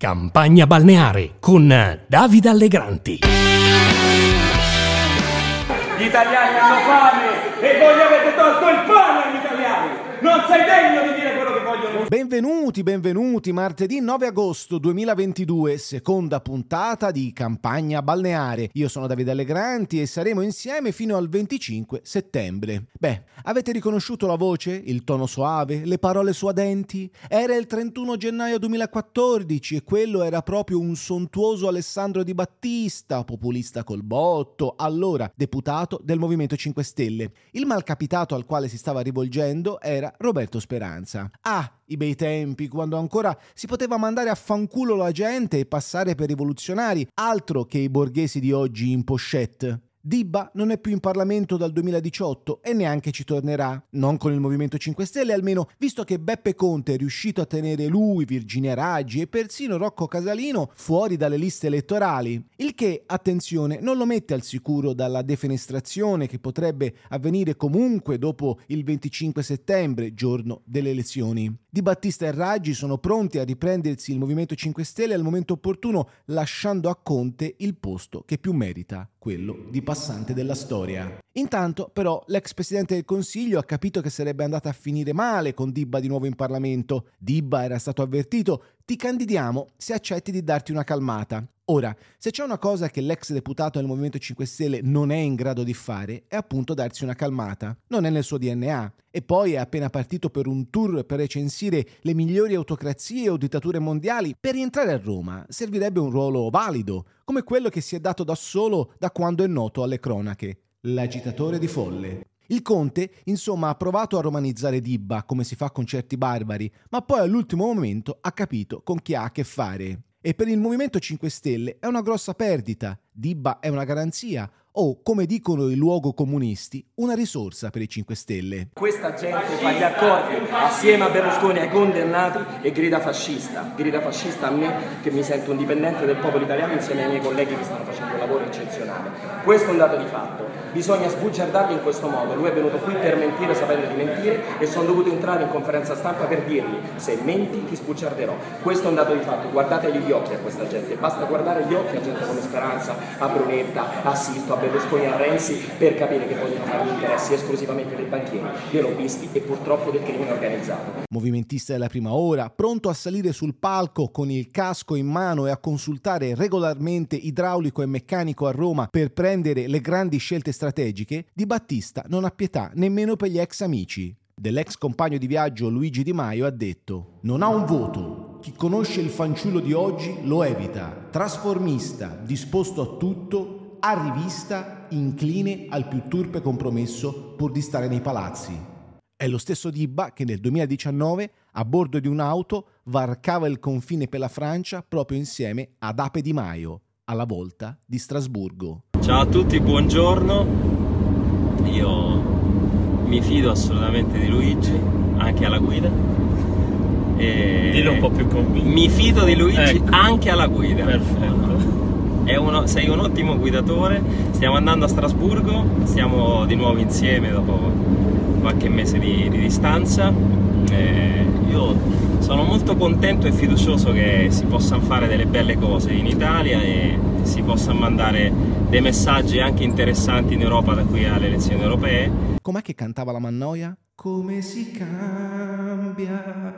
Campagna balneare con Davide Allegranti. Gli italiani hanno fame e voi avete tolto il pane agli italiani! Non sei degno di dire quello che vogliono! Benvenuti, benvenuti, martedì 9 agosto 2022, seconda puntata di Campagna Balneare. Io sono Davide Allegranti e saremo insieme fino al 25 settembre. Beh, avete riconosciuto la voce, il tono soave, le parole suadenti? Era il 31 gennaio 2014 e quello era proprio un sontuoso Alessandro Di Battista, populista col botto, allora deputato del Movimento 5 Stelle. Il malcapitato al quale si stava rivolgendo era Roberto Speranza. Ah, i bei tempi, quando ancora si poteva mandare a fanculo la gente e passare per rivoluzionari, altro che i borghesi di oggi in pochette. Dibba non è più in Parlamento dal 2018 e neanche ci tornerà, non con il Movimento 5 Stelle almeno, visto che Beppe Conte è riuscito a tenere lui, Virginia Raggi e persino Rocco Casalino fuori dalle liste elettorali, il che, attenzione, non lo mette al sicuro dalla defenestrazione che potrebbe avvenire comunque dopo il 25 settembre, giorno delle elezioni. Di Battista e Raggi sono pronti a riprendersi il Movimento 5 Stelle al momento opportuno, lasciando a Conte il posto che più merita, quello di passante della storia. Intanto, però, l'ex presidente del Consiglio ha capito che sarebbe andata a finire male con Dibba di nuovo in Parlamento. Dibba era stato avvertito: ti candidiamo se accetti di darti una calmata. Ora, se c'è una cosa che l'ex deputato del Movimento 5 Stelle non è in grado di fare, è appunto darsi una calmata. Non è nel suo DNA. E poi è appena partito per un tour per recensire le migliori autocrazie o dittature mondiali. Per rientrare a Roma servirebbe un ruolo valido, come quello che si è dato da solo da quando è noto alle cronache. L'agitatore di folle. Il conte, insomma, ha provato a romanizzare Dibba, come si fa con certi barbari, ma poi all'ultimo momento ha capito con chi ha a che fare. E per il Movimento 5 Stelle è una grossa perdita. Dibba è una garanzia, o, come dicono i luogo comunisti, una risorsa per i 5 Stelle. Questa gente fa gli accordi assieme a Berlusconi ai condannati e grida fascista. Grida fascista a me che mi sento un dipendente del popolo italiano insieme ai miei colleghi che stanno facendo un lavoro eccezionale. Questo è un dato di fatto. Bisogna sbugiardarli in questo modo. Lui è venuto qui per mentire sapendo di mentire e sono dovuto entrare in conferenza stampa per dirgli se menti ti sbugiarderò. Questo è un dato di fatto. Guardategli gli occhi a questa gente. Basta guardare gli occhi a gente come Speranza, a Brunetta, a Sisto, a Berlusconi a Renzi per capire che vogliono fare gli interessi esclusivamente dei banchieri, dei lobbisti e purtroppo del crimine organizzato. Movimentista della prima ora, pronto a salire sul palco con il casco in mano e a consultare regolarmente idraulico e meccanico a Roma per prendere le grandi scelte strategiche, Di Battista non ha pietà nemmeno per gli ex amici. Dell'ex compagno di viaggio Luigi Di Maio ha detto: Non ha un voto. Chi conosce il fanciullo di oggi lo evita. Trasformista, disposto a tutto, arrivista, incline al più turpe compromesso pur di stare nei palazzi. È lo stesso Dibba che nel 2019, a bordo di un'auto, varcava il confine per la Francia proprio insieme ad Ape Di Maio, alla volta di Strasburgo. Ciao a tutti, buongiorno. Io mi fido assolutamente di Luigi, anche alla guida. E Dillo un po' più convinto. Mi fido di Luigi Ecco. anche alla guida. Perfetto. È uno- sei un ottimo guidatore. Stiamo andando a Strasburgo, stiamo di nuovo insieme dopo qualche mese di, di distanza. E io sono molto contento e fiducioso che si possano fare delle belle cose in Italia e si possano mandare dei messaggi anche interessanti in Europa da qui alle elezioni europee. Com'è che cantava la Mannoia? Come si cambia